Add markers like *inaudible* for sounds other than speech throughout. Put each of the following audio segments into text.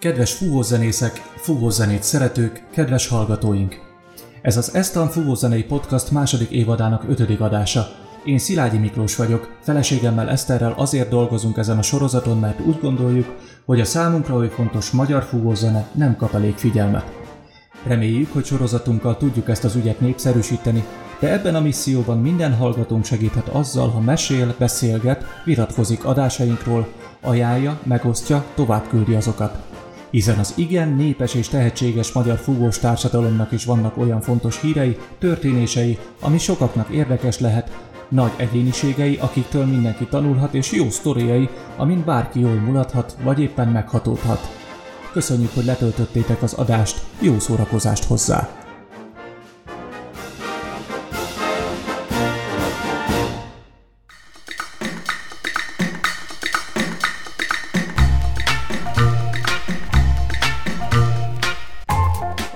Kedves fúvózenészek, fúvózenét szeretők, kedves hallgatóink! Ez az Estan Fúvózenei Podcast második évadának ötödik adása. Én Szilágyi Miklós vagyok, feleségemmel Eszterrel azért dolgozunk ezen a sorozaton, mert úgy gondoljuk, hogy a számunkra oly fontos magyar fúvózene nem kap elég figyelmet. Reméljük, hogy sorozatunkkal tudjuk ezt az ügyet népszerűsíteni, de ebben a misszióban minden hallgatónk segíthet azzal, ha mesél, beszélget, vitatkozik adásainkról, ajánlja, megosztja, tovább küldi azokat hiszen az igen népes és tehetséges magyar fúvós társadalomnak is vannak olyan fontos hírei, történései, ami sokaknak érdekes lehet, nagy egyéniségei, akiktől mindenki tanulhat, és jó sztoriai, amin bárki jól mulathat, vagy éppen meghatódhat. Köszönjük, hogy letöltöttétek az adást, jó szórakozást hozzá!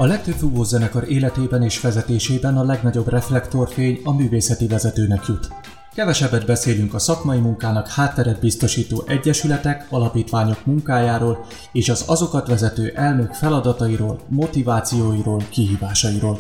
A legtöbb zenekar életében és vezetésében a legnagyobb reflektorfény a művészeti vezetőnek jut. Kevesebbet beszélünk a szakmai munkának hátteret biztosító egyesületek, alapítványok munkájáról és az azokat vezető elnök feladatairól, motivációiról, kihívásairól.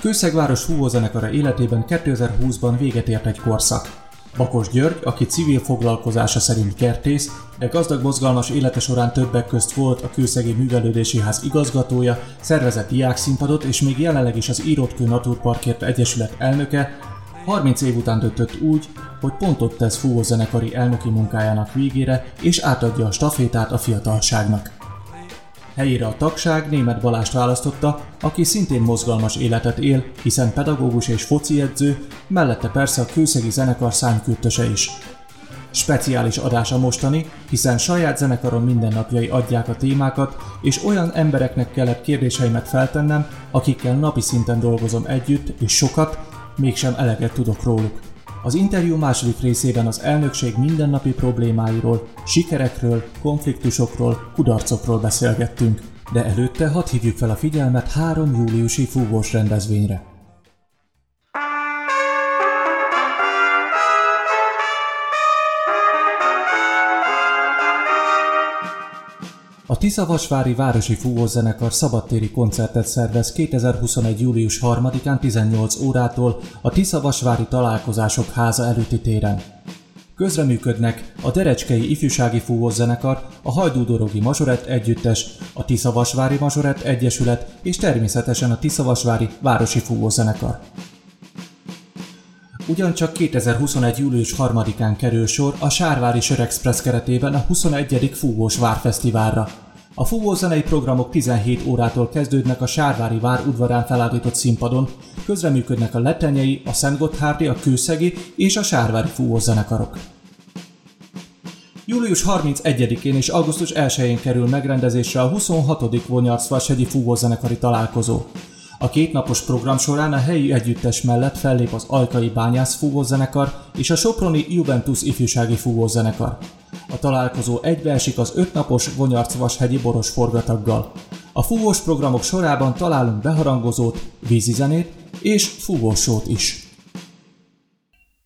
Kőszegváros fúvózenekara életében 2020-ban véget ért egy korszak. Bakos György, aki civil foglalkozása szerint kertész, de gazdag mozgalmas élete során többek közt volt a Kőszegi Művelődési Ház igazgatója, szervezett diákszínpadot és még jelenleg is az Írótkő Naturparkért Egyesület elnöke, 30 év után döntött úgy, hogy pontot tesz fúvózenekari elnöki munkájának végére, és átadja a stafétát a fiatalságnak. Helyére a tagság német Balást választotta, aki szintén mozgalmas életet él, hiszen pedagógus és foci edző, mellette persze a kőszegi zenekar szánykürtöse is. Speciális adás a mostani, hiszen saját zenekaron mindennapjai adják a témákat, és olyan embereknek kellett kérdéseimet feltennem, akikkel napi szinten dolgozom együtt, és sokat, mégsem eleget tudok róluk. Az interjú második részében az elnökség mindennapi problémáiról, sikerekről, konfliktusokról, kudarcokról beszélgettünk, de előtte hadd hívjuk fel a figyelmet három júliusi fúvós rendezvényre. A Tiszavasvári Városi Fúvózenekar szabadtéri koncertet szervez 2021. július 3-án 18 órától a Tiszavasvári Találkozások Háza előtti téren. Közreműködnek a Derecskei Ifjúsági Fúvózenekar, a Hajdúdorogi Mazsorett Együttes, a Tiszavasvári Mazsorett Egyesület és természetesen a Tiszavasvári Városi Fúvózenekar. Ugyancsak 2021. július 3-án kerül sor a Sárvári Sör Express keretében a 21. Fúvós Várfesztiválra. A fúvózenei programok 17 órától kezdődnek a Sárvári Vár udvarán felállított színpadon, közreműködnek a Letenyei, a Szentgotthárdi, a Kőszegi és a Sárvári fúvózenekarok. Július 31-én és augusztus 1-én kerül megrendezésre a 26. Vonyarcvashegyi fúvózenekari találkozó. A kétnapos program során a helyi együttes mellett fellép az Ajkai Bányász fúvózenekar és a Soproni Juventus ifjúsági fúvózenekar. A találkozó egybeesik az ötnapos Vonyarcvashegyi boros forgataggal. A fúvós programok sorában találunk beharangozót, vízizenét és fúvósót is.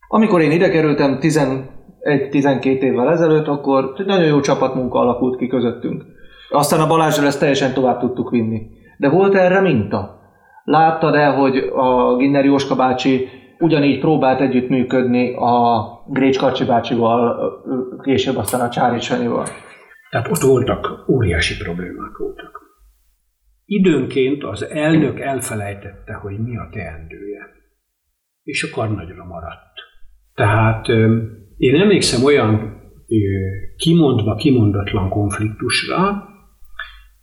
Amikor én ide kerültem 11-12 évvel ezelőtt, akkor nagyon jó csapatmunka alakult ki közöttünk. Aztán a Balázsral ezt teljesen tovább tudtuk vinni. De volt erre minta? Láttad-e, hogy a Ginner Jóska bácsi ugyanígy próbált együttműködni a Grécs Karcsi bácsival, később aztán a Csári Sanyival? Tehát ott voltak, óriási problémák voltak. Időnként az elnök elfelejtette, hogy mi a teendője. És a karnagyra maradt. Tehát én emlékszem olyan kimondva, kimondatlan konfliktusra,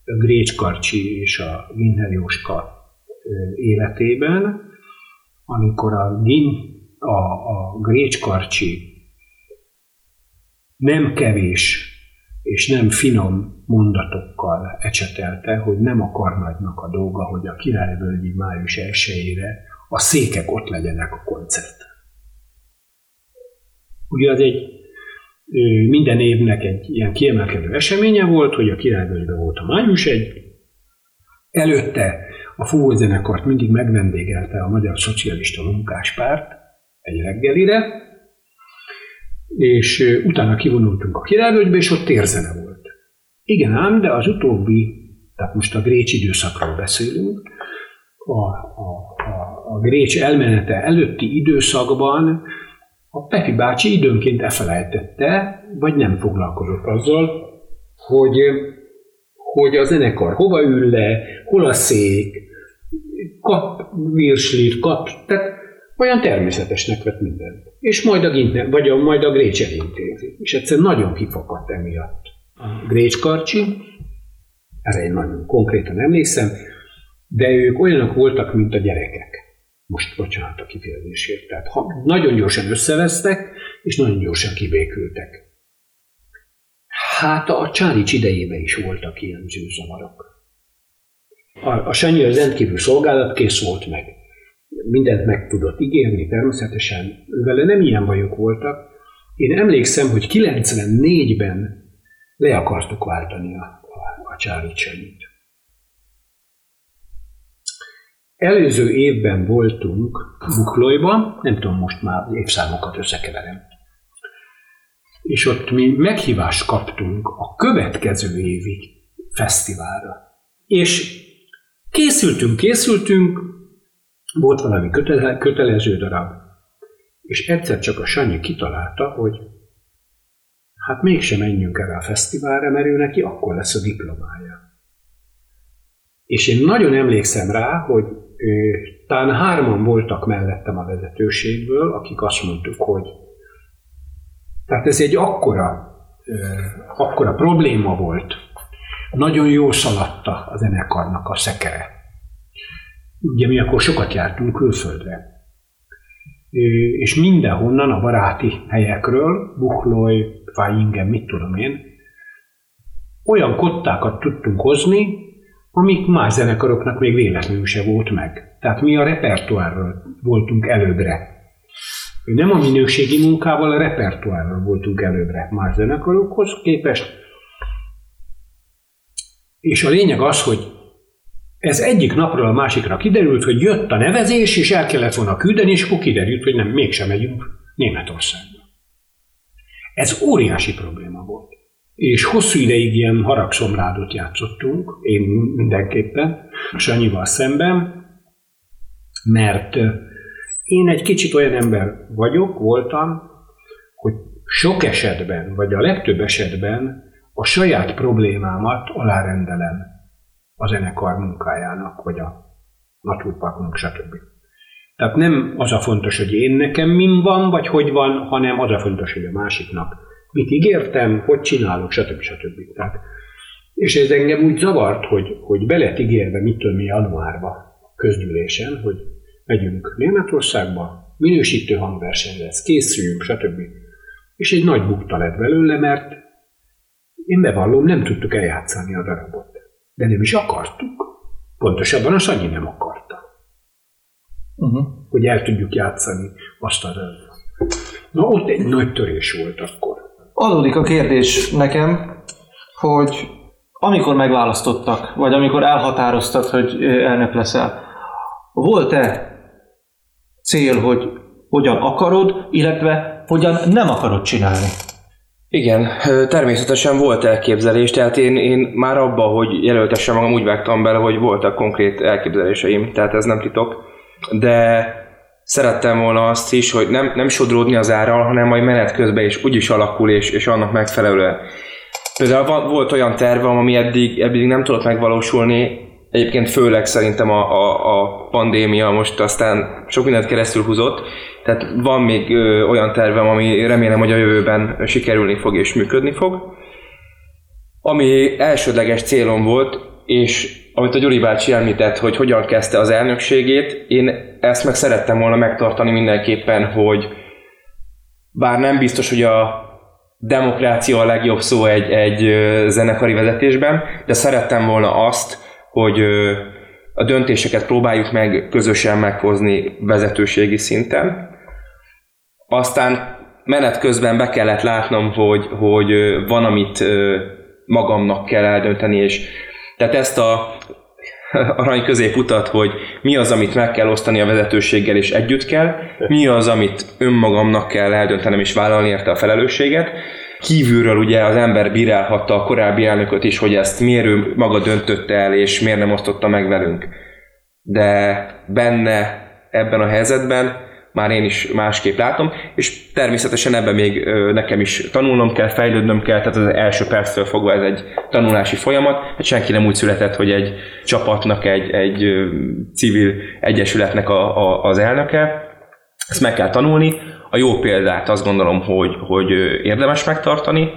Grécs Karcsi és a Ginner Jóska életében, amikor a, Gin, a, a Grécskarcsi nem kevés és nem finom mondatokkal ecsetelte, hogy nem a karnagynak a dolga, hogy a királyvölgyi május 1 a székek ott legyenek a koncert. Ugye az egy minden évnek egy ilyen kiemelkedő eseménye volt, hogy a királyvölgyben volt a május egy, előtte a fúvózenekart mindig megvendégelte a Magyar Szocialista Munkáspárt egy reggelire, és utána kivonultunk a királyvölgybe, és ott térzene volt. Igen ám, de az utóbbi, tehát most a Grécs időszakról beszélünk, a, a, a, a Grécs elmenete előtti időszakban a Pepi bácsi időnként elfelejtette, vagy nem foglalkozott azzal, hogy, hogy a zenekar hova ül le, hol a szék, kap virslit, kap, tehát olyan természetesnek vett mindent. És majd a, Gintner, vagy a, majd a Grécs elintézi. És egyszer nagyon kifakadt emiatt a Grécs karcsi, erre én nagyon konkrétan emlékszem, de ők olyanok voltak, mint a gyerekek. Most bocsánat a kifejezésért. Tehát ha nagyon gyorsan összevesztek, és nagyon gyorsan kibékültek. Hát a Csárics idejében is voltak ilyen zűrzavarok. A, a Sanyi az rendkívül szolgálatkész volt meg. Mindent meg tudott ígérni, természetesen. Vele nem ilyen bajok voltak. Én emlékszem, hogy 94-ben le akartuk váltani a, a, a Csárics Sanyit. Előző évben voltunk Buklojban, nem tudom, most már évszámokat összekeverem. És ott mi meghívást kaptunk a következő évi fesztiválra. És készültünk, készültünk, volt valami kötele, kötelező darab, és egyszer csak a Sanyi kitalálta, hogy hát mégsem menjünk erre a fesztiválra, mert ő neki akkor lesz a diplomája. És én nagyon emlékszem rá, hogy talán hárman voltak mellettem a vezetőségből, akik azt mondtuk, hogy tehát ez egy akkora, akkora probléma volt. Nagyon jó szaladta a zenekarnak a szekere. Ugye mi akkor sokat jártunk külföldre. És mindenhonnan a baráti helyekről, Buchloy, Fáingen, mit tudom én, olyan kottákat tudtunk hozni, amik más zenekaroknak még véletlenül se volt meg. Tehát mi a repertoárral voltunk előbbre. Nem a minőségi munkával, a repertoárral voltunk előbbre más zenekarokhoz képest. És a lényeg az, hogy ez egyik napról a másikra kiderült, hogy jött a nevezés, és el kellett volna küldeni, és akkor kiderült, hogy nem, mégsem megyünk Németországba. Ez óriási probléma volt és hosszú ideig ilyen haragszomrádot játszottunk, én mindenképpen, Sanyival szemben, mert én egy kicsit olyan ember vagyok, voltam, hogy sok esetben, vagy a legtöbb esetben a saját problémámat alárendelem a zenekar munkájának, vagy a naturparknak, stb. Tehát nem az a fontos, hogy én nekem min van, vagy hogy van, hanem az a fontos, hogy a másiknak mit ígértem, hogy csinálok, stb. stb. Tehát, és ez engem úgy zavart, hogy, hogy be lett ígérve, mit tudom januárba közgyűlésen, hogy megyünk Németországba, minősítő hangverseny lesz, készüljünk, stb. És egy nagy bukta lett belőle, mert én bevallom, nem tudtuk eljátszani a darabot. De nem is akartuk. Pontosabban a Sanyi nem akarta. Uh-huh. Hogy el tudjuk játszani azt a darabot. Na ott egy nagy törés volt akkor. Adódik a kérdés nekem, hogy amikor megválasztottak, vagy amikor elhatároztad, hogy elnök leszel, volt-e cél, hogy hogyan akarod, illetve hogyan nem akarod csinálni? Igen, természetesen volt elképzelés, tehát én, én már abba, hogy jelöltessem magam úgy vágtam bele, hogy voltak konkrét elképzeléseim, tehát ez nem titok, de szerettem volna azt is, hogy nem, nem sodródni az árral, hanem majd menet közben is úgy is alakul, és, és annak megfelelően. Például volt olyan tervem, ami eddig, eddig nem tudott megvalósulni, egyébként főleg szerintem a, a, a pandémia most aztán sok mindent keresztül húzott, tehát van még ö, olyan tervem, ami remélem, hogy a jövőben sikerülni fog és működni fog. Ami elsődleges célom volt, és amit a Gyuri bácsi említett, hogy hogyan kezdte az elnökségét, én ezt meg szerettem volna megtartani mindenképpen, hogy bár nem biztos, hogy a demokrácia a legjobb szó egy, egy zenekari vezetésben, de szerettem volna azt, hogy a döntéseket próbáljuk meg közösen meghozni vezetőségi szinten. Aztán menet közben be kellett látnom, hogy, hogy van, amit magamnak kell eldönteni, és tehát ezt a *laughs* arany középutat, hogy mi az, amit meg kell osztani a vezetőséggel és együtt kell, mi az, amit önmagamnak kell eldöntenem és vállalni érte a felelősséget. Kívülről ugye az ember bírálhatta a korábbi elnököt is, hogy ezt miért ő maga döntötte el, és miért nem osztotta meg velünk. De benne ebben a helyzetben már én is másképp látom, és természetesen ebben még nekem is tanulnom kell, fejlődnöm kell, tehát az első perctől fogva ez egy tanulási folyamat, hát senki nem úgy született, hogy egy csapatnak, egy, egy civil egyesületnek a, a, az elnöke, ezt meg kell tanulni. A jó példát azt gondolom, hogy, hogy érdemes megtartani,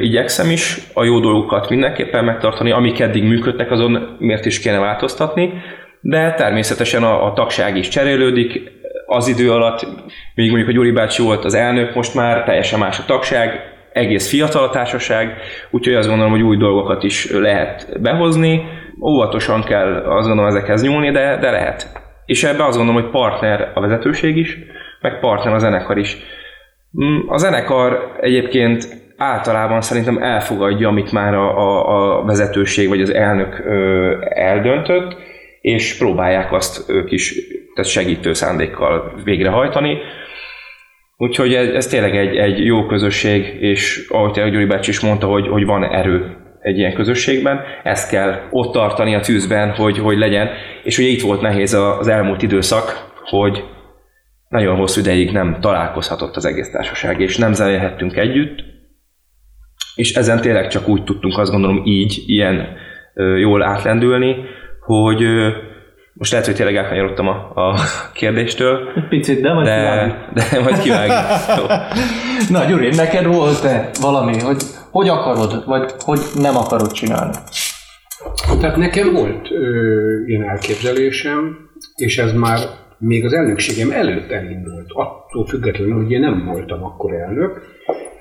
igyekszem is a jó dolgokat mindenképpen megtartani, amik eddig működtek, azon miért is kéne változtatni, de természetesen a, a tagság is cserélődik, az idő alatt, még mondjuk a Gyuri bácsi volt az elnök, most már teljesen más a tagság, egész fiatal a társaság, úgyhogy azt gondolom, hogy új dolgokat is lehet behozni, óvatosan kell azt gondolom ezekhez nyúlni, de, de lehet. És ebben azt gondolom, hogy partner a vezetőség is, meg partner a zenekar is. Mm, a zenekar egyébként általában szerintem elfogadja, amit már a, a, a vezetőség vagy az elnök ö, eldöntött, és próbálják azt ők is tehát segítő szándékkal végrehajtani. Úgyhogy ez, ez tényleg egy, egy jó közösség, és ahogy Gyuri Bácsi is mondta, hogy, hogy van erő egy ilyen közösségben, ezt kell ott tartani a tűzben, hogy, hogy legyen. És ugye itt volt nehéz az elmúlt időszak, hogy nagyon hosszú ideig nem találkozhatott az egész társaság, és nem zenélhettünk együtt, és ezen tényleg csak úgy tudtunk azt gondolom így, ilyen jól átlendülni, hogy most lehet, hogy tényleg elkanyarodtam a, a kérdéstől. Picit, de majd de, de majd kivágjuk. *laughs* Na Gyuri, neked volt-e valami, hogy hogy akarod, vagy hogy nem akarod csinálni? Tehát nekem volt ö, ilyen elképzelésem, és ez már még az elnökségem előtt elindult, attól függetlenül, hogy én nem voltam akkor elnök,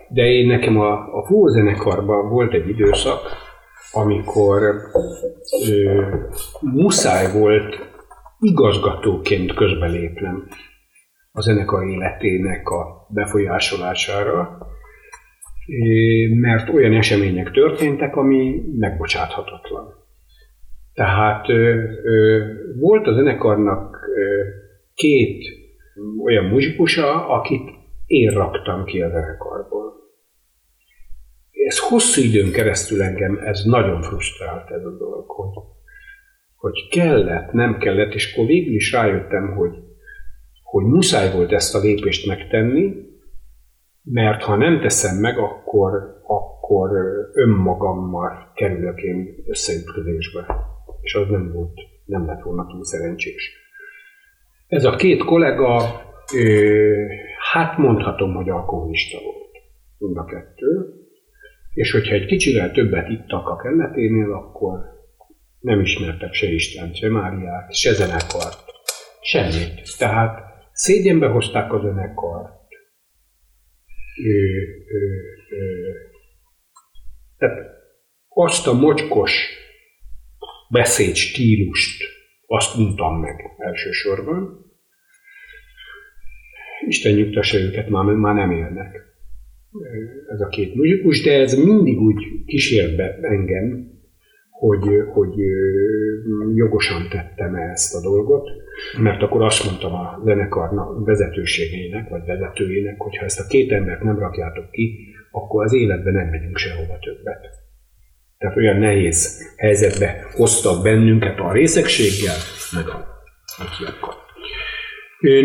de én nekem a, a fúzenekarban volt egy időszak, amikor ö, muszáj volt igazgatóként közbelépnem a zenekar életének a befolyásolására, mert olyan események történtek, ami megbocsáthatatlan. Tehát volt a zenekarnak két olyan muzsikusa, akit én raktam ki a zenekarból ez hosszú időn keresztül engem ez nagyon frusztrált ez a dolog, hogy, hogy kellett, nem kellett, és akkor végül is rájöttem, hogy, hogy muszáj volt ezt a lépést megtenni, mert ha nem teszem meg, akkor, akkor önmagammal kerülök én összeütközésbe. És az nem volt, nem lett volna túl szerencsés. Ez a két kollega, hát mondhatom, hogy alkoholista volt. Mind a kettő és hogyha egy kicsivel többet ittak a kelleténél, akkor nem ismertek se Isten, se Máriát, se zenekart, semmit. Tehát szégyenbe hozták a zenekart. Ő, ő, ő, tehát azt a mocskos beszédstílust, azt mondtam meg elsősorban. Isten nyugtassa őket, már, már nem élnek. Ez a két muzsikus, de ez mindig úgy kísért be engem, hogy, hogy jogosan tettem ezt a dolgot, mert akkor azt mondtam a zenekar vezetőségének, vagy vezetőjének, hogy ha ezt a két embert nem rakjátok ki, akkor az életben nem megyünk sehova többet. Tehát olyan nehéz helyzetbe hoztak bennünket a részegséggel, meg a, a kiakkal.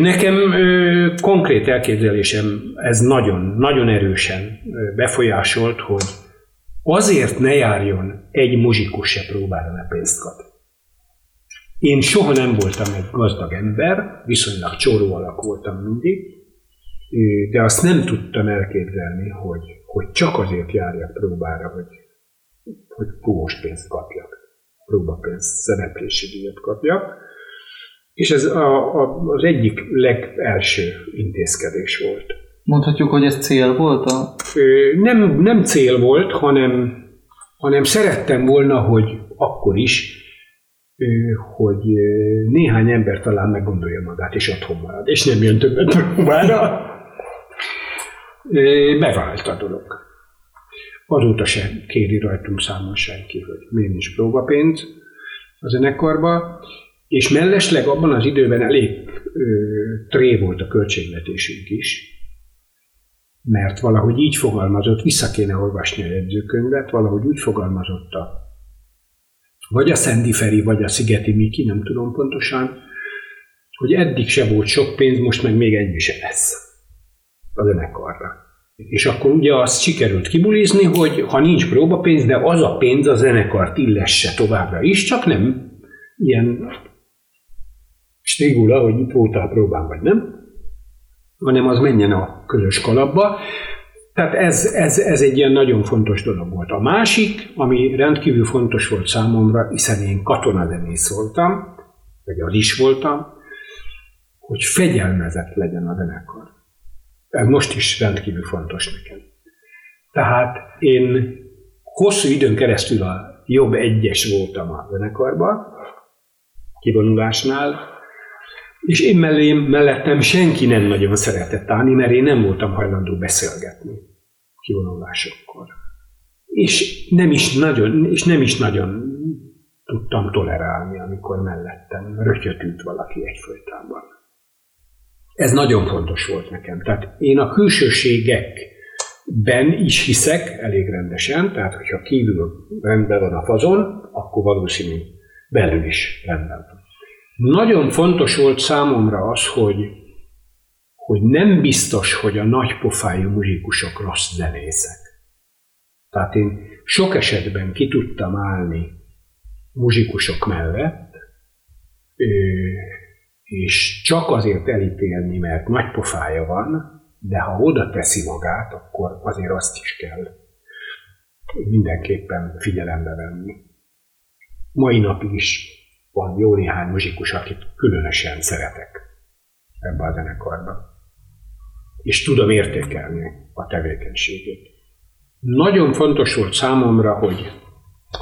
Nekem konkrét elképzelésem ez nagyon, nagyon erősen befolyásolt, hogy azért ne járjon egy muzsikus se próbára, ne pénzt kap. Én soha nem voltam egy gazdag ember, viszonylag csóró alak voltam mindig, de azt nem tudtam elképzelni, hogy, hogy csak azért járjak próbára, hogy, hogy fúvós pénzt kapjak, próbapénzt, szereplési díjat kapjak. És ez a, a, az egyik legelső intézkedés volt. Mondhatjuk, hogy ez cél volt? A... Nem, nem cél volt, hanem, hanem szerettem volna, hogy akkor is, hogy néhány ember talán meggondolja magát, és otthon marad, és nem jön többet próbára. Bevált a dolog. Azóta se kéri rajtunk számon senki, hogy miért is próbapénz a zenekarba. És mellesleg abban az időben elég ö, tré volt a költségvetésünk is. Mert valahogy így fogalmazott, vissza kéne olvasni a jegyzőkönyvet, valahogy úgy fogalmazott a vagy a Szendi Feri, vagy a Szigeti Miki, nem tudom pontosan, hogy eddig se volt sok pénz, most meg még ennyi se lesz a zenekarra. És akkor ugye azt sikerült kibulizni, hogy ha nincs próbapénz, de az a pénz a zenekart illesse továbbra is, csak nem ilyen stigula, hogy itt voltál a próbán, vagy nem, hanem az menjen a közös kalapba. Tehát ez, ez, ez egy ilyen nagyon fontos dolog volt. A másik, ami rendkívül fontos volt számomra, hiszen én katonazenész voltam, vagy az is voltam, hogy fegyelmezett legyen a zenekar. Ez most is rendkívül fontos nekem. Tehát én hosszú időn keresztül a jobb egyes voltam a zenekarban, kivonulásnál, és én mellém, mellettem senki nem nagyon szeretett állni, mert én nem voltam hajlandó beszélgetni kivonulásokkor. És nem is nagyon, és nem is nagyon tudtam tolerálni, amikor mellettem rötyötült valaki egyfolytában. Ez nagyon fontos volt nekem. Tehát én a külsőségekben is hiszek elég rendesen, tehát hogyha kívül rendben van a fazon, akkor valószínű belül is rendben van. Nagyon fontos volt számomra az, hogy, hogy nem biztos, hogy a nagypofájú muzsikusok rossz zenészek. Tehát én sok esetben ki tudtam állni muzsikusok mellett, és csak azért elítélni, mert nagy pofája van, de ha oda teszi magát, akkor azért azt is kell mindenképpen figyelembe venni. Mai napig is van jó néhány muzsikus, akit különösen szeretek ebbe a zenekarba. És tudom értékelni a tevékenységét. Nagyon fontos volt számomra, hogy,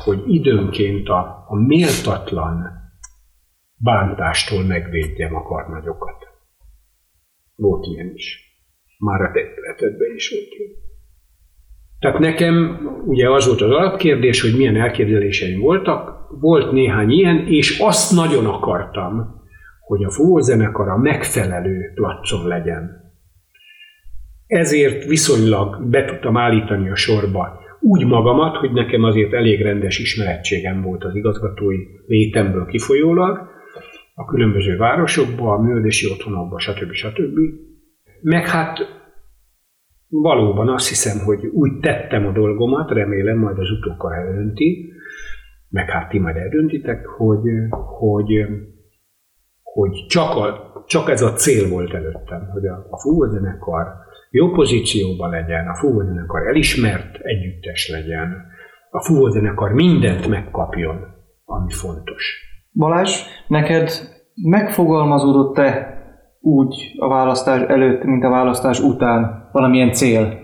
hogy időnként a, a méltatlan bántástól megvédjem a karnagyokat. Volt ilyen is. Már a testületedben is volt ilyen. Tehát nekem ugye az volt az alapkérdés, hogy milyen elképzeléseim voltak, volt néhány ilyen, és azt nagyon akartam, hogy a fúvózenekar a megfelelő placon legyen. Ezért viszonylag be tudtam állítani a sorba úgy magamat, hogy nekem azért elég rendes ismerettségem volt az igazgatói létemből kifolyólag, a különböző városokba, a művelési otthonokba, stb. stb. Meg hát valóban azt hiszem, hogy úgy tettem a dolgomat, remélem majd az utókor eldönti, meg hát ti majd eldöntitek, hogy, hogy, hogy csak, a, csak ez a cél volt előttem, hogy a, a fúvózenekar jó pozícióban legyen, a fúvózenekar elismert együttes legyen, a fúvózenekar mindent megkapjon, ami fontos. Balázs, neked megfogalmazódott-e úgy a választás előtt, mint a választás után valamilyen cél?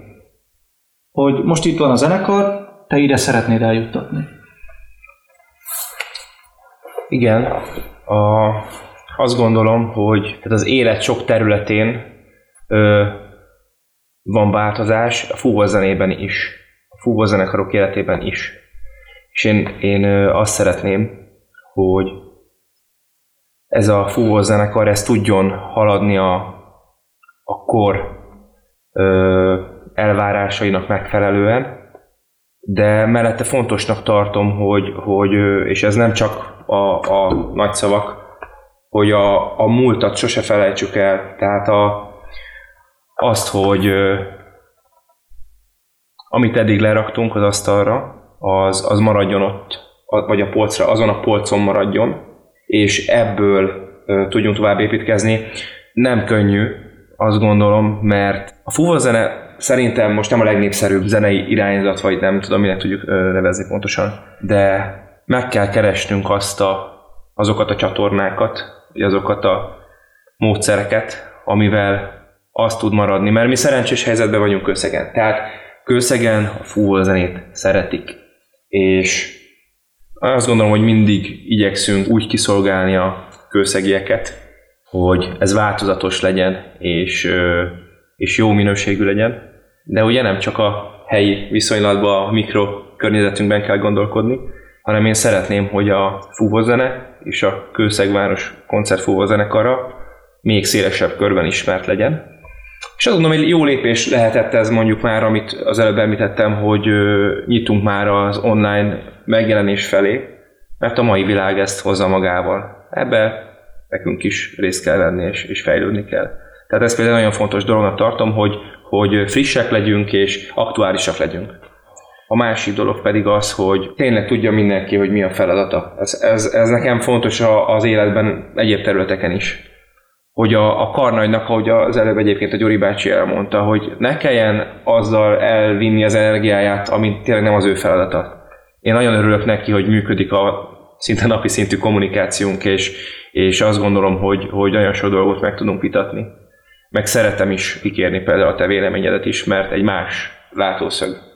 Hogy most itt van a zenekar, te ide szeretnéd eljuttatni. Igen, a, azt gondolom, hogy tehát az élet sok területén ö, van változás, a fúvózenében is, a fúvózenekarok életében is. És én, én azt szeretném, hogy ez a fúvózenekar ez tudjon haladni a, a kor ö, elvárásainak megfelelően, de mellette fontosnak tartom, hogy, hogy és ez nem csak a, a nagy szavak, hogy a, a múltat sose felejtsük el. Tehát a, azt, hogy amit eddig leraktunk az asztalra, az, az maradjon ott, vagy a polcra, azon a polcon maradjon, és ebből tudjunk tovább építkezni. Nem könnyű, azt gondolom, mert a fúvózene szerintem most nem a legnépszerűbb zenei irányzat, vagy nem tudom, minek tudjuk nevezni pontosan, de meg kell keresnünk azt a, azokat a csatornákat, azokat a módszereket, amivel azt tud maradni, mert mi szerencsés helyzetben vagyunk Kőszegen. Tehát Kőszegen a full zenét szeretik, és azt gondolom, hogy mindig igyekszünk úgy kiszolgálni a kőszegieket, hogy ez változatos legyen, és, és jó minőségű legyen. De ugye nem csak a helyi viszonylatban, a mikrokörnyezetünkben kell gondolkodni, hanem én szeretném, hogy a fúvózene és a Kőszegváros koncertfúvózenekara még szélesebb körben ismert legyen. És azt gondolom, hogy jó lépés lehetett ez mondjuk már, amit az előbb említettem, hogy nyitunk már az online megjelenés felé, mert a mai világ ezt hozza magával. Ebbe nekünk is részt kell venni, és, és fejlődni kell. Tehát ez például nagyon fontos dolognak tartom, hogy, hogy frissek legyünk, és aktuálisak legyünk. A másik dolog pedig az, hogy tényleg tudja mindenki, hogy mi a feladata. Ez, ez, ez nekem fontos az életben egyéb területeken is. Hogy a, a karnagynak, ahogy az előbb egyébként a Gyuri bácsi elmondta, hogy ne kelljen azzal elvinni az energiáját, amit tényleg nem az ő feladata. Én nagyon örülök neki, hogy működik a szinte napi szintű kommunikációnk, és, és azt gondolom, hogy, hogy nagyon sok dolgot meg tudunk vitatni. Meg szeretem is kikérni például a te véleményedet is, mert egy más látószög.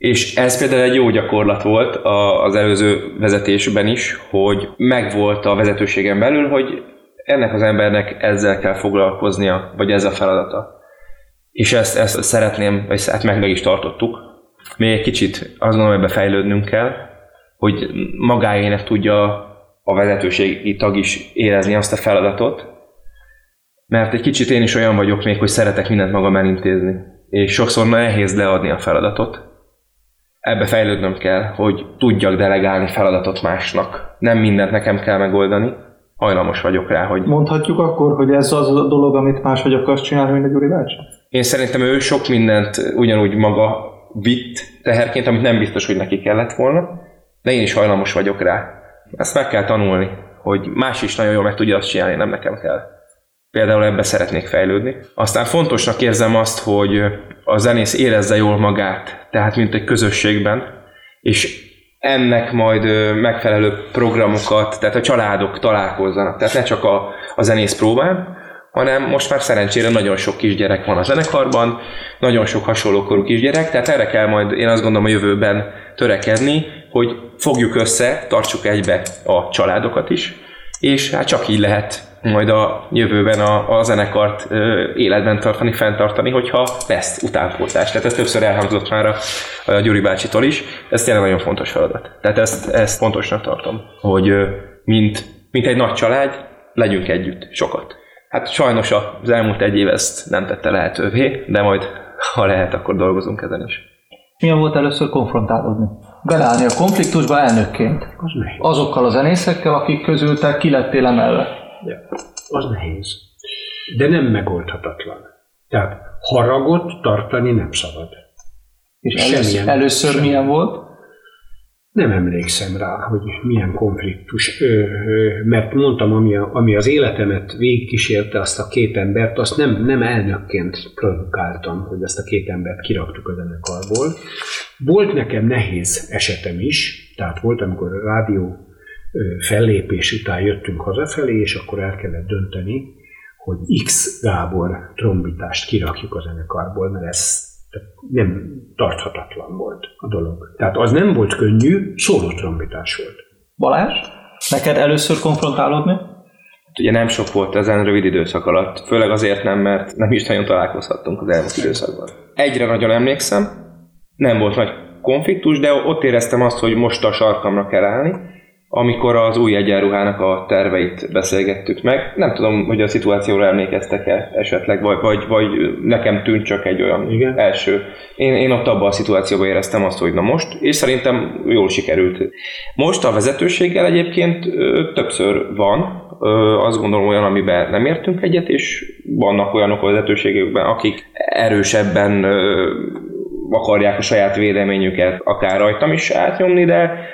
És ez például egy jó gyakorlat volt az előző vezetésben is, hogy megvolt a vezetőségen belül, hogy ennek az embernek ezzel kell foglalkoznia, vagy ez a feladata. És ezt, ezt szeretném, vagy hát meg, meg is tartottuk. Még egy kicsit azt gondolom, hogy fejlődnünk kell, hogy magáének tudja a vezetőségi tag is érezni azt a feladatot, mert egy kicsit én is olyan vagyok még, hogy szeretek mindent magam elintézni. És sokszor nehéz leadni a feladatot. Ebbe fejlődnöm kell, hogy tudjak delegálni feladatot másnak. Nem mindent nekem kell megoldani, hajlamos vagyok rá, hogy... Mondhatjuk akkor, hogy ez az a dolog, amit máshogy akarsz csinálni, mint a Gyuri bácsi? Én szerintem ő sok mindent ugyanúgy maga vitt teherként, amit nem biztos, hogy neki kellett volna, de én is hajlamos vagyok rá. Ezt meg kell tanulni, hogy más is nagyon jól meg tudja azt csinálni, nem nekem kell. Például ebbe szeretnék fejlődni. Aztán fontosnak érzem azt, hogy a zenész érezze jól magát, tehát mint egy közösségben, és ennek majd megfelelő programokat, tehát a családok találkozzanak. Tehát ne csak a, a zenész próbán, hanem most már szerencsére nagyon sok kisgyerek van a zenekarban, nagyon sok hasonló korú kisgyerek, tehát erre kell majd én azt gondolom a jövőben törekedni, hogy fogjuk össze, tartsuk egybe a családokat is, és hát csak így lehet majd a jövőben a, a zenekart ö, életben tartani, fenntartani, hogyha lesz utánpótlás. Tehát ez többször elhangzott már a, a Gyuri bácsitól is, ez tényleg nagyon fontos feladat. Tehát ezt, ezt fontosnak tartom, hogy ö, mint, mint egy nagy család, legyünk együtt sokat. Hát sajnos az elmúlt egy év ezt nem tette lehetővé, de majd ha lehet, akkor dolgozunk ezen is. Milyen volt először konfrontálódni? Beleállni a konfliktusba elnökként. Azokkal a zenészekkel, akik közül te ki lettél emelve. Ja, az nehéz. De nem megoldhatatlan. Tehát haragot tartani nem szabad. És először, Semmilyen. először milyen volt? Nem emlékszem rá, hogy milyen konfliktus, ö, ö, mert mondtam, ami, a, ami az életemet végigkísérte azt a két embert, azt nem, nem elnökként produkáltam, hogy ezt a két embert kiraktuk a zenekarból. Volt nekem nehéz esetem is, tehát volt, amikor a rádió fellépés után jöttünk hazafelé, és akkor el kellett dönteni, hogy X Gábor trombitást kirakjuk a zenekarból, mert ez nem tarthatatlan volt a dolog. Tehát az nem volt könnyű, szóló trombitás volt. Balázs? Neked először konfrontálódni? Ugye nem sok volt ezen rövid időszak alatt, főleg azért nem, mert nem is nagyon találkozhattunk az elmúlt időszakban. Egyre nagyon emlékszem, nem volt nagy konfliktus, de ott éreztem azt, hogy most a sarkamra kell állni, amikor az új egyenruhának a terveit beszélgettük meg. Nem tudom, hogy a szituációra emlékeztek-e esetleg, vagy, vagy, vagy nekem tűnt csak egy olyan Igen. első. Én, én ott abban a szituációban éreztem azt, hogy na most, és szerintem jól sikerült. Most a vezetőséggel egyébként ö, többször van, ö, azt gondolom olyan, amiben nem értünk egyet, és vannak olyanok a vezetőségekben, akik erősebben ö, akarják a saját véleményüket akár rajtam is átnyomni, de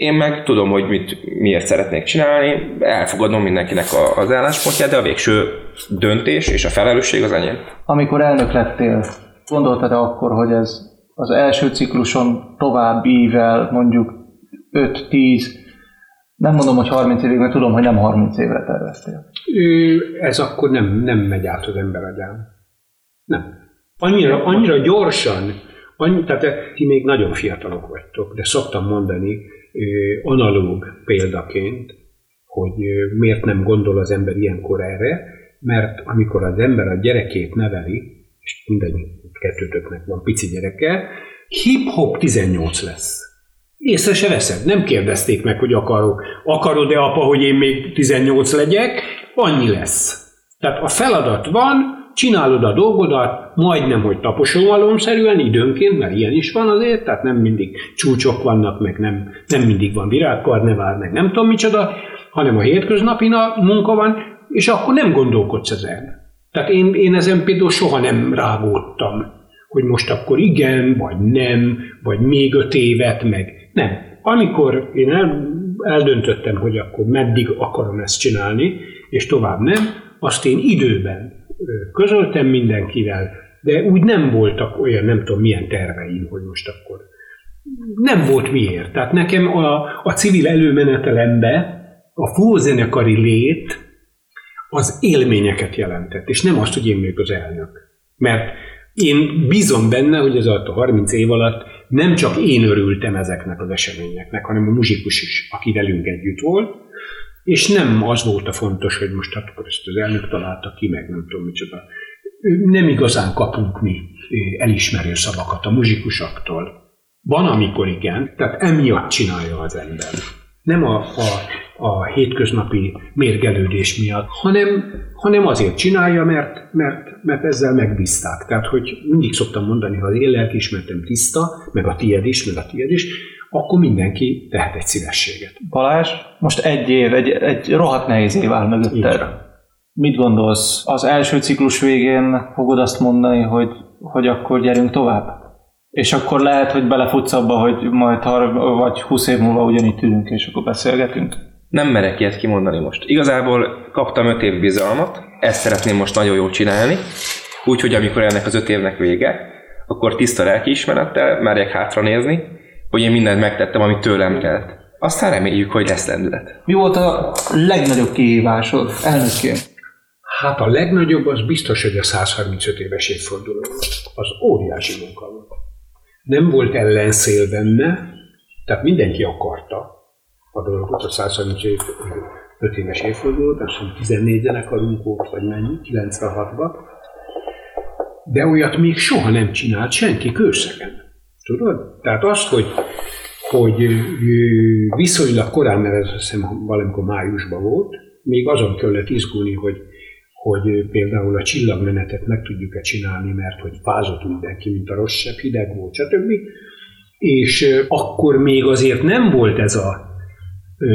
én meg tudom, hogy mit, miért szeretnék csinálni, elfogadom mindenkinek a, az álláspontját, de a végső döntés és a felelősség az enyém. Amikor elnök lettél, gondoltad akkor, hogy ez az első cikluson tovább ível mondjuk 5-10, nem mondom, hogy 30 évig, mert tudom, hogy nem 30 évre terveztél. Ö, Ez akkor nem, nem megy át az ember agyán. Nem. Annyira, annyira gyorsan, annyi, tehát ti még nagyon fiatalok vagytok, de szoktam mondani analóg példaként, hogy miért nem gondol az ember ilyenkor erre, mert amikor az ember a gyerekét neveli, és mindegy, kettőtöknek van pici gyereke, hip-hop 18 lesz. Észre se veszed. Nem kérdezték meg, hogy akarok. Akarod-e, apa, hogy én még 18 legyek? Annyi lesz. Tehát a feladat van, csinálod a dolgodat, majdnem, hogy taposómalomszerűen, időnként, mert ilyen is van azért, tehát nem mindig csúcsok vannak, meg nem, nem mindig van virágkarnevál, meg nem tudom micsoda, hanem a hétköznapi munka van, és akkor nem gondolkodsz ezen. Tehát én, én ezen például soha nem rágódtam, hogy most akkor igen, vagy nem, vagy még öt évet, meg nem. Amikor én el, eldöntöttem, hogy akkor meddig akarom ezt csinálni, és tovább nem, azt én időben közöltem mindenkivel, de úgy nem voltak olyan, nem tudom milyen terveim, hogy most akkor nem volt miért. Tehát nekem a, a civil előmenetelembe a fúzenekari lét az élményeket jelentett, és nem azt, hogy én még az elnök. Mert én bízom benne, hogy ez alatt a 30 év alatt nem csak én örültem ezeknek az eseményeknek, hanem a muzsikus is, aki velünk együtt volt, és nem az volt a fontos, hogy most akkor ezt az elnök találta ki, meg nem tudom micsoda. Nem igazán kapunk mi elismerő szavakat a muzsikusaktól. Van, amikor igen, tehát emiatt csinálja az ember. Nem a, a, a hétköznapi mérgelődés miatt, hanem, hanem azért csinálja, mert, mert, mert ezzel megbízták. Tehát, hogy mindig szoktam mondani, ha az én lelkiismertem tiszta, meg a tied is, meg a tied is, akkor mindenki tehet egy szívességet. Balázs, most egy év, egy, egy rohadt nehéz év áll mögötted. Mit gondolsz? Az első ciklus végén fogod azt mondani, hogy, hogy akkor gyerünk tovább? És akkor lehet, hogy belefutsz abba, hogy majd har- vagy 20 év múlva ugyanígy ülünk, és akkor beszélgetünk? Nem merek ilyet kimondani most. Igazából kaptam 5 év bizalmat, ezt szeretném most nagyon jól csinálni, úgyhogy amikor ennek az 5 évnek vége, akkor tiszta lelkiismerettel merjek hátra nézni, hogy én mindent megtettem, amit tőlem telt. Aztán reméljük, hogy lesz lendület. Mi volt a legnagyobb kihívásod elnökként? Hát a legnagyobb az biztos, hogy a 135 éves évforduló. Az óriási munka volt. Nem volt ellenszél benne, tehát mindenki akarta a dolgot, a 135 éves évfordulót, azt hiszem 14 zenekarunk volt, vagy mennyi, 96-ban. De olyat még soha nem csinált senki Kőszegen. Tudod? Tehát azt, hogy, hogy viszonylag korán, mert ez azt hiszem valamikor májusban volt, még azon kellett izgulni, hogy, hogy például a csillagmenetet meg tudjuk-e csinálni, mert hogy fázott mindenki, mint a rossz sebb, hideg volt, stb. És akkor még azért nem volt ez a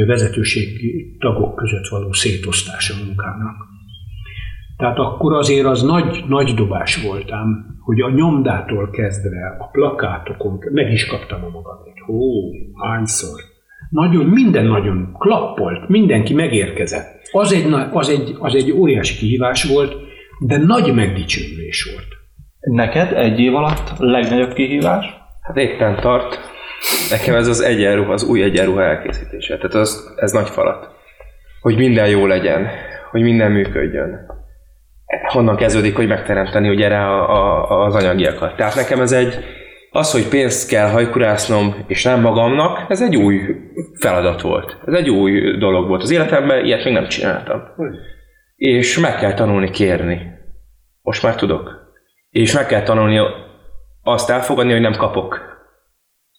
vezetőségi tagok között való szétosztás a munkának. Tehát akkor azért az nagy, nagy dobás voltam, hogy a nyomdától kezdve, a plakátokon, meg is kaptam a magamét. Hó, hányszor. Nagyon, minden nagyon klappolt, mindenki megérkezett. Az egy, az egy, az egy óriási kihívás volt, de nagy megdicsőülés volt. Neked egy év alatt a legnagyobb kihívás? Hát éppen tart. Nekem ez az egyenruha, az új egyenruha elkészítése. Tehát az, ez nagy falat. Hogy minden jó legyen, hogy minden működjön honnan kezdődik, hogy megteremteni ugye rá a, a, az anyagiakat. Tehát nekem ez egy, az, hogy pénzt kell hajkurásznom, és nem magamnak, ez egy új feladat volt. Ez egy új dolog volt az életemben, ilyet még nem csináltam. És meg kell tanulni kérni. Most már tudok. És meg kell tanulni azt elfogadni, hogy nem kapok.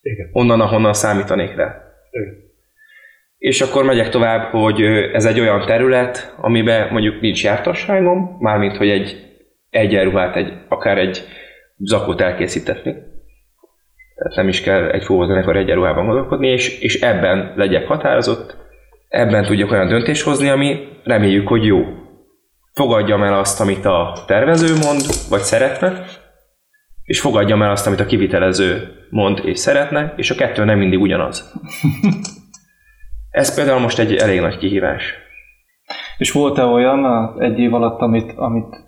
Igen. Onnan, ahonnan számítanék rá. Igen és akkor megyek tovább, hogy ez egy olyan terület, amiben mondjuk nincs jártasságom, mármint, hogy egy egyenruhát, egy, akár egy zakót elkészítetni. Tehát nem is kell egy fúvózenekar egyenruhában gondolkodni, és, és ebben legyek határozott, ebben tudjak olyan döntést hozni, ami reméljük, hogy jó. Fogadjam el azt, amit a tervező mond, vagy szeretne, és fogadjam el azt, amit a kivitelező mond és szeretne, és a kettő nem mindig ugyanaz. *laughs* Ez például most egy elég nagy kihívás. És volt-e olyan egy év alatt, amit, amit,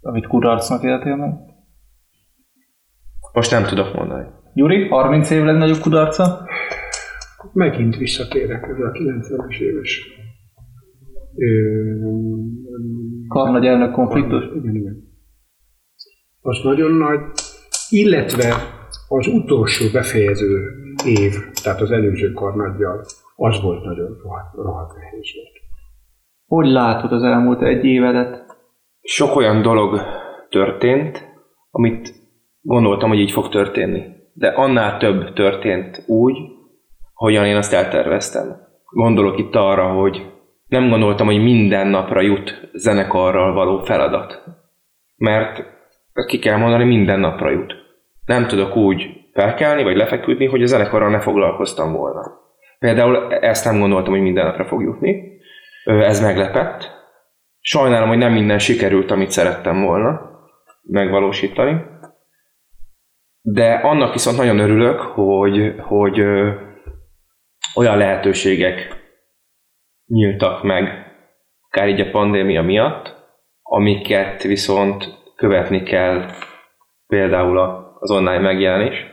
amit kudarcnak éltél meg? Most nem tudok mondani. Gyuri, 30 év legnagyobb kudarca? Megint visszatérek ez a 90-es éves. Karnagy elnök konfliktus? Igen, igen. Az nagyon nagy, illetve az utolsó befejező év, tehát az előző karnaggyal, az volt nagyon rohadt, rohadt nehéz volt. Hogy látod az elmúlt egy évedet? Sok olyan dolog történt, amit gondoltam, hogy így fog történni. De annál több történt úgy, hogyan én azt elterveztem. Gondolok itt arra, hogy nem gondoltam, hogy minden napra jut zenekarral való feladat. mert ki kell mondani, minden napra jut. Nem tudok úgy felkelni, vagy lefeküdni, hogy a zenekarral ne foglalkoztam volna. Például ezt nem gondoltam, hogy minden napra fog jutni. Ez meglepett. Sajnálom, hogy nem minden sikerült, amit szerettem volna megvalósítani. De annak viszont nagyon örülök, hogy, hogy olyan lehetőségek nyíltak meg, akár így a pandémia miatt, amiket viszont követni kell, például az online megjelenés.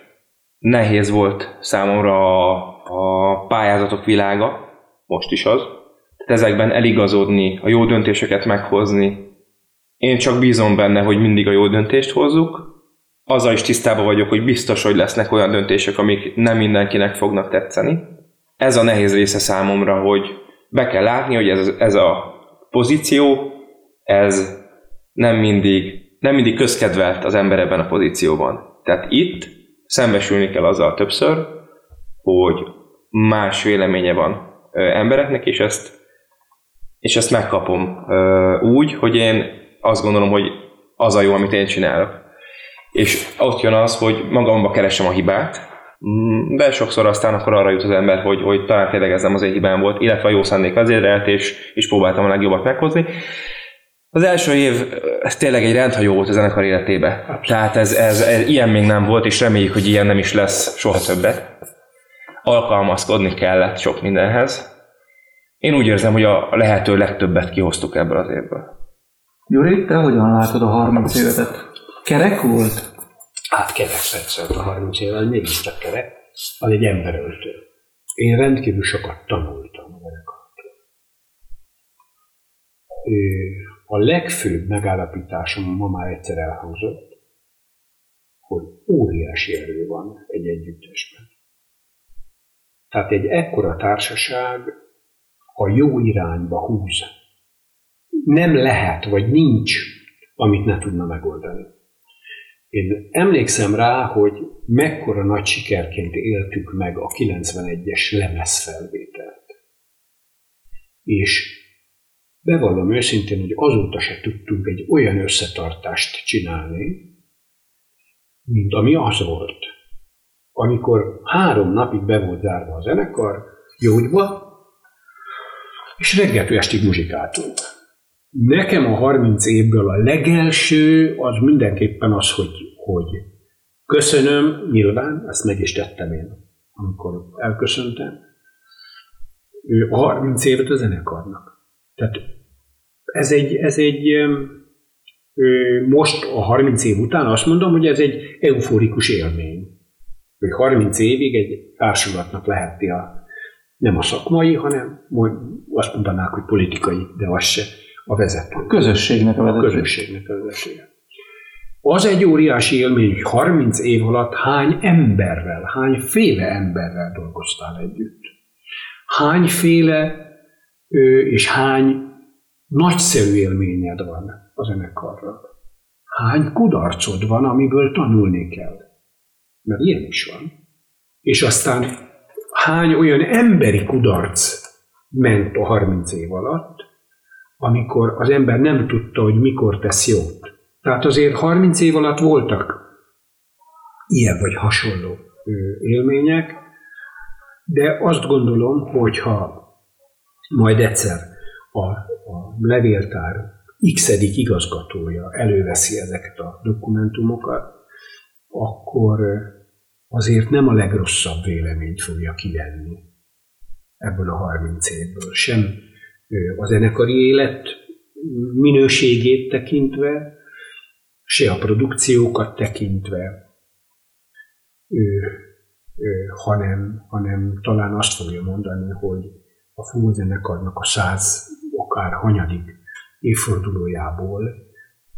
Nehéz volt számomra a, a pályázatok világa, most is az. Tehát ezekben eligazodni, a jó döntéseket meghozni. Én csak bízom benne, hogy mindig a jó döntést hozzuk, azzal is tisztában vagyok, hogy biztos, hogy lesznek olyan döntések, amik nem mindenkinek fognak tetszeni. Ez a nehéz része számomra, hogy be kell látni, hogy ez, ez a pozíció, ez nem mindig, nem mindig közkedvelt az ember ebben a pozícióban. Tehát itt szembesülni kell azzal többször, hogy más véleménye van embereknek, és ezt, és ezt megkapom úgy, hogy én azt gondolom, hogy az a jó, amit én csinálok és ott jön az, hogy magamba keresem a hibát, mm, de sokszor aztán akkor arra jut az ember, hogy, hogy talán tényleg ez nem az egy hibám volt, illetve a jó szándék vezérelt, és, és próbáltam a legjobbat meghozni. Az első év ez tényleg egy rendhagyó volt a zenekar életébe. Tehát ez, ez, ez, ilyen még nem volt, és reméljük, hogy ilyen nem is lesz soha többet. Alkalmazkodni kellett sok mindenhez. Én úgy érzem, hogy a lehető legtöbbet kihoztuk ebből az évből. Gyuri, te hogyan látod a 30 évetet? Kerek volt? Hát kerek persze, a 30 évvel mégiscsak kerek. Az egy emberöltő. Én rendkívül sokat tanultam zenekart. A legfőbb megállapításom ma már egyszer elhangzott, hogy óriási erő van egy együttesben. Tehát egy ekkora társaság a jó irányba húz. Nem lehet, vagy nincs, amit ne tudna megoldani. Én emlékszem rá, hogy mekkora nagy sikerként éltük meg a 91-es lemezfelvételt. És bevallom őszintén, hogy azóta se tudtunk egy olyan összetartást csinálni, mint ami az volt. Amikor három napig be volt zárva a zenekar, jógyba, és reggeltől estig muzsikáltunk. Nekem a 30 évből a legelső az mindenképpen az, hogy, hogy köszönöm, nyilván, ezt meg is tettem én, amikor elköszöntem, a 30 évet a zenekarnak. Tehát ez egy, ez egy most a 30 év után azt mondom, hogy ez egy euforikus élmény. Hogy 30 évig egy társulatnak leheti a, nem a szakmai, hanem azt mondanák, hogy politikai, de az se a vezető. A közösségnek a vezető. A közösségnek a vezetője. Az egy óriási élmény, hogy 30 év alatt hány emberrel, hányféle emberrel dolgoztál együtt. Hányféle és hány nagyszerű élményed van a zenekarral. Hány kudarcod van, amiből tanulni kell. Mert ilyen is van. És aztán hány olyan emberi kudarc ment a 30 év alatt, amikor az ember nem tudta, hogy mikor tesz jót. Tehát azért 30 év alatt voltak ilyen vagy hasonló élmények, de azt gondolom, hogy ha majd egyszer a, a levéltár x igazgatója előveszi ezeket a dokumentumokat, akkor azért nem a legrosszabb véleményt fogja kivenni ebből a 30 évből. Sem a zenekari élet minőségét tekintve, se a produkciókat tekintve, hanem, hanem talán azt fogja mondani, hogy a fúzenekarnak a száz akár hanyadik évfordulójából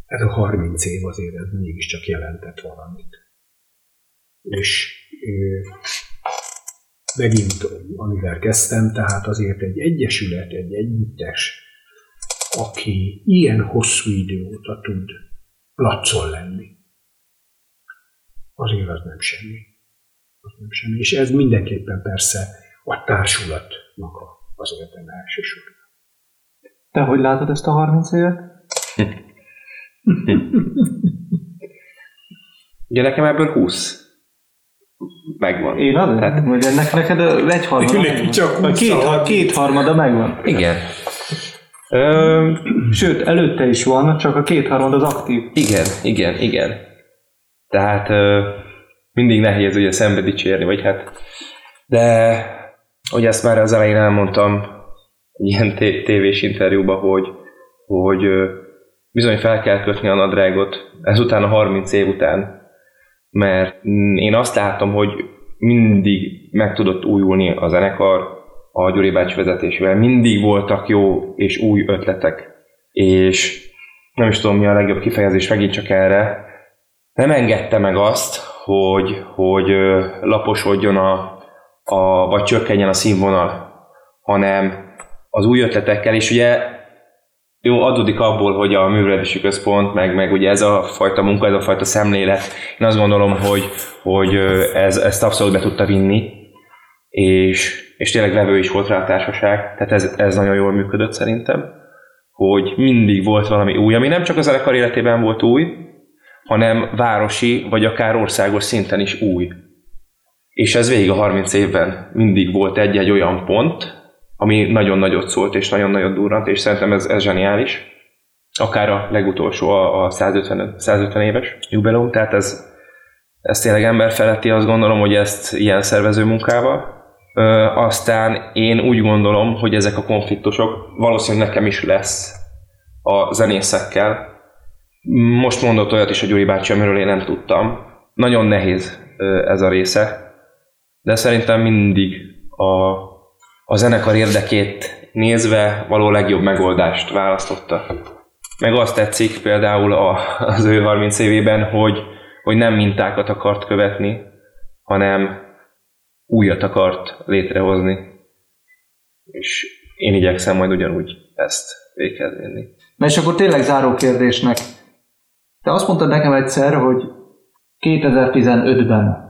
ez a 30 év azért ez mégiscsak jelentett valamit. És megint, amivel kezdtem, tehát azért egy egyesület, egy együttes, aki ilyen hosszú idő óta tud placon lenni, azért az nem semmi. Az nem semmi. És ez mindenképpen persze a társulatnak az érdeme elsősorban. Te hogy látod ezt a 30 évet? Ugye nekem ebből 20 megvan. Én azért? Tehát, hogy ennek neked ö, egy harmada Neki megvan. csak Vagy két, húsz két harmada megvan. igen. Ö, Sőt, előtte is van, csak a két harmad az aktív. igen, igen, igen. Tehát ö, mindig nehéz ugye szembe dicsérni, vagy hát... De, hogy ezt már az elején elmondtam egy ilyen té- tévés interjúban, hogy, hogy ö, bizony fel kell kötni a nadrágot ezután a 30 év után, mert én azt látom, hogy mindig meg tudott újulni a zenekar a Gyuri bácsi vezetésével. Mindig voltak jó és új ötletek. És nem is tudom mi a legjobb kifejezés megint csak erre, nem engedte meg azt, hogy, hogy laposodjon a, a, vagy csökkenjen a színvonal, hanem az új ötletekkel, és ugye jó, adódik abból, hogy a művelési központ, meg, meg ugye ez a fajta munka, ez a fajta szemlélet, én azt gondolom, hogy, hogy ez, ezt abszolút be tudta vinni, és, és tényleg levő is volt rá a társaság, tehát ez, ez nagyon jól működött szerintem, hogy mindig volt valami új, ami nem csak a zenekar életében volt új, hanem városi, vagy akár országos szinten is új. És ez végig a 30 évben mindig volt egy-egy olyan pont, ami nagyon nagyot szólt, és nagyon nagyot durrant, és szerintem ez, ez zseniális. Akár a legutolsó, a, a 150, 150 éves jubileum, tehát ez, ez tényleg ember feletti, azt gondolom, hogy ezt ilyen szervező munkával. Ö, aztán én úgy gondolom, hogy ezek a konfliktusok valószínűleg nekem is lesz a zenészekkel, most mondott olyat is a Gyuri bácsi, amiről én nem tudtam. Nagyon nehéz ez a része, de szerintem mindig a, a zenekar érdekét nézve való legjobb megoldást választotta. Meg azt tetszik például a, az ő 30 évében, hogy, hogy nem mintákat akart követni, hanem újat akart létrehozni. És én igyekszem majd ugyanúgy ezt véghez vinni. Na és akkor tényleg záró kérdésnek. Te azt mondtad nekem egyszer, hogy 2015-ben,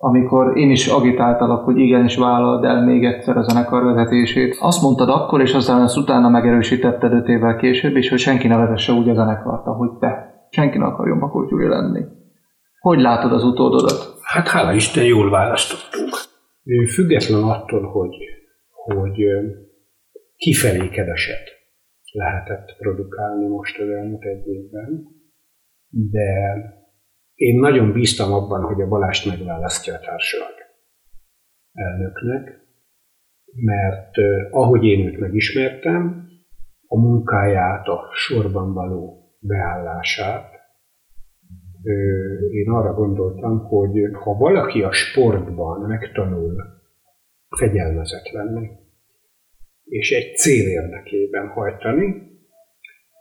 amikor én is agitáltalak, hogy igenis vállald el még egyszer a zenekar vezetését, azt mondtad akkor, és aztán azt utána megerősítetted 5 évvel később is, hogy senki ne vezesse úgy a zenekart, ahogy te. Senki ne akarjon Bakó lenni. Hogy látod az utódodat? Hát hála Isten, jól választottunk. Független attól, hogy, hogy kifelé keveset lehetett produkálni most az elmúlt egy évben, de én nagyon bíztam abban, hogy a Balást megválasztja a társaság elnöknek, mert ahogy én őt megismertem, a munkáját, a sorban való beállását, én arra gondoltam, hogy ha valaki a sportban megtanul fegyelmezett lenni, és egy cél érdekében hajtani,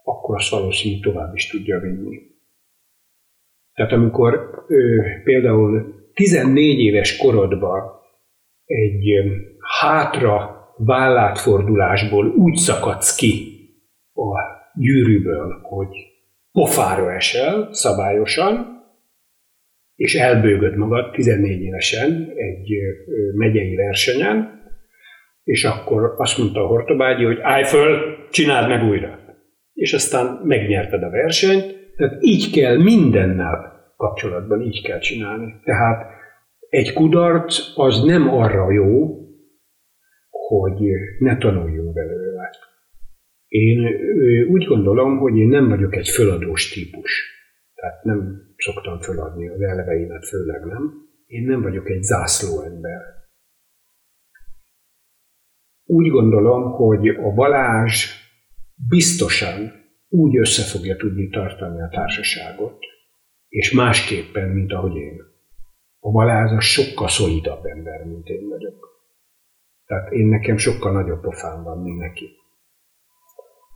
akkor azt valószínűleg tovább is tudja vinni. Tehát amikor ö, például 14 éves korodban egy ö, hátra vállátfordulásból úgy szakadsz ki a gyűrűből, hogy pofára esel szabályosan, és elbőgöd magad 14 évesen egy megyei versenyen, és akkor azt mondta a Hortobágyi, hogy állj föl, csináld meg újra. És aztán megnyerted a versenyt, tehát így kell mindennel kapcsolatban így kell csinálni. Tehát egy kudarc az nem arra jó, hogy ne tanuljunk belőle. Én úgy gondolom, hogy én nem vagyok egy föladós típus. Tehát nem szoktam föladni az elveimet, főleg nem. Én nem vagyok egy zászlóember. Úgy gondolom, hogy a Balázs biztosan úgy össze fogja tudni tartani a társaságot, és másképpen, mint ahogy én. A Balázs az sokkal szolidabb ember, mint én vagyok. Tehát én nekem sokkal nagyobb pofám van, mint neki.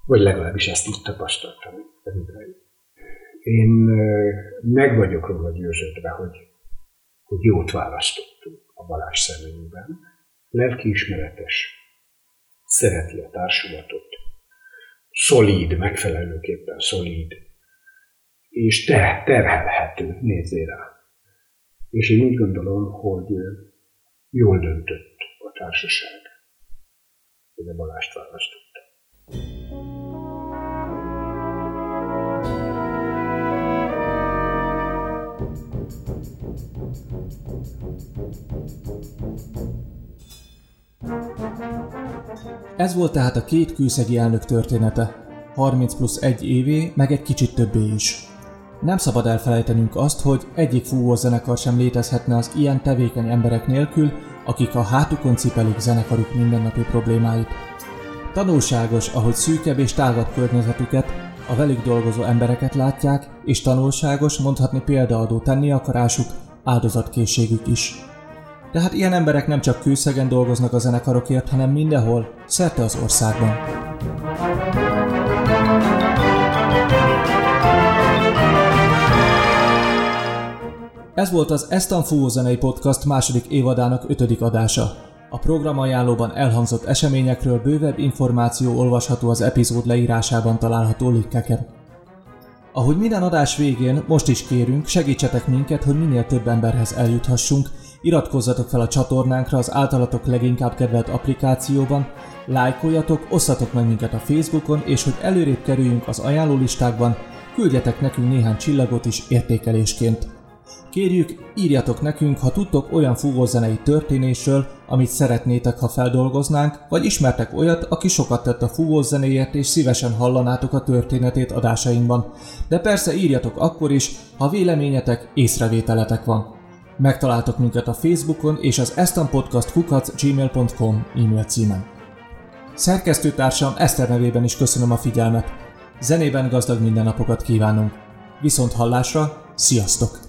Vagy legalábbis ezt így tapasztaltam. Én meg vagyok róla győződve, hogy, hogy jót választottunk a Balázs személyében. Lelkiismeretes, szereti a társulatot, szolíd, megfelelőképpen szolíd, és te, terhelhető, nézzél rá. És én úgy gondolom, hogy jól döntött a társaság, hogy a Balást választotta. Thank you. Ez volt tehát a két kőszegi elnök története. 30 plusz egy évé, meg egy kicsit többé is. Nem szabad elfelejtenünk azt, hogy egyik zenekar sem létezhetne az ilyen tevékeny emberek nélkül, akik a hátukon cipelik zenekaruk mindennapi problémáit. Tanulságos, ahogy szűkebb és tágabb környezetüket, a velük dolgozó embereket látják, és tanulságos mondhatni példaadó tenni akarásuk, áldozatkészségük is. De hát ilyen emberek nem csak kőszegen dolgoznak a zenekarokért, hanem mindenhol, szerte az országban. Ez volt az Estan zenei Podcast második évadának ötödik adása. A program ajánlóban elhangzott eseményekről bővebb információ olvasható az epizód leírásában található linkeken. Ahogy minden adás végén, most is kérünk, segítsetek minket, hogy minél több emberhez eljuthassunk, iratkozzatok fel a csatornánkra az általatok leginkább kedvelt applikációban, lájkoljatok, osszatok meg minket a Facebookon, és hogy előrébb kerüljünk az ajánlólistákban, küldjetek nekünk néhány csillagot is értékelésként. Kérjük, írjatok nekünk, ha tudtok olyan fúvózenei történésről, amit szeretnétek, ha feldolgoznánk, vagy ismertek olyat, aki sokat tett a fúvózenéért és szívesen hallanátok a történetét adásainkban. De persze írjatok akkor is, ha véleményetek, észrevételetek van. Megtaláltok minket a Facebookon és az estanpodcast.gmail.com e-mail címen. Szerkesztőtársam Eszter nevében is köszönöm a figyelmet. Zenében gazdag mindennapokat kívánunk. Viszont hallásra, sziasztok!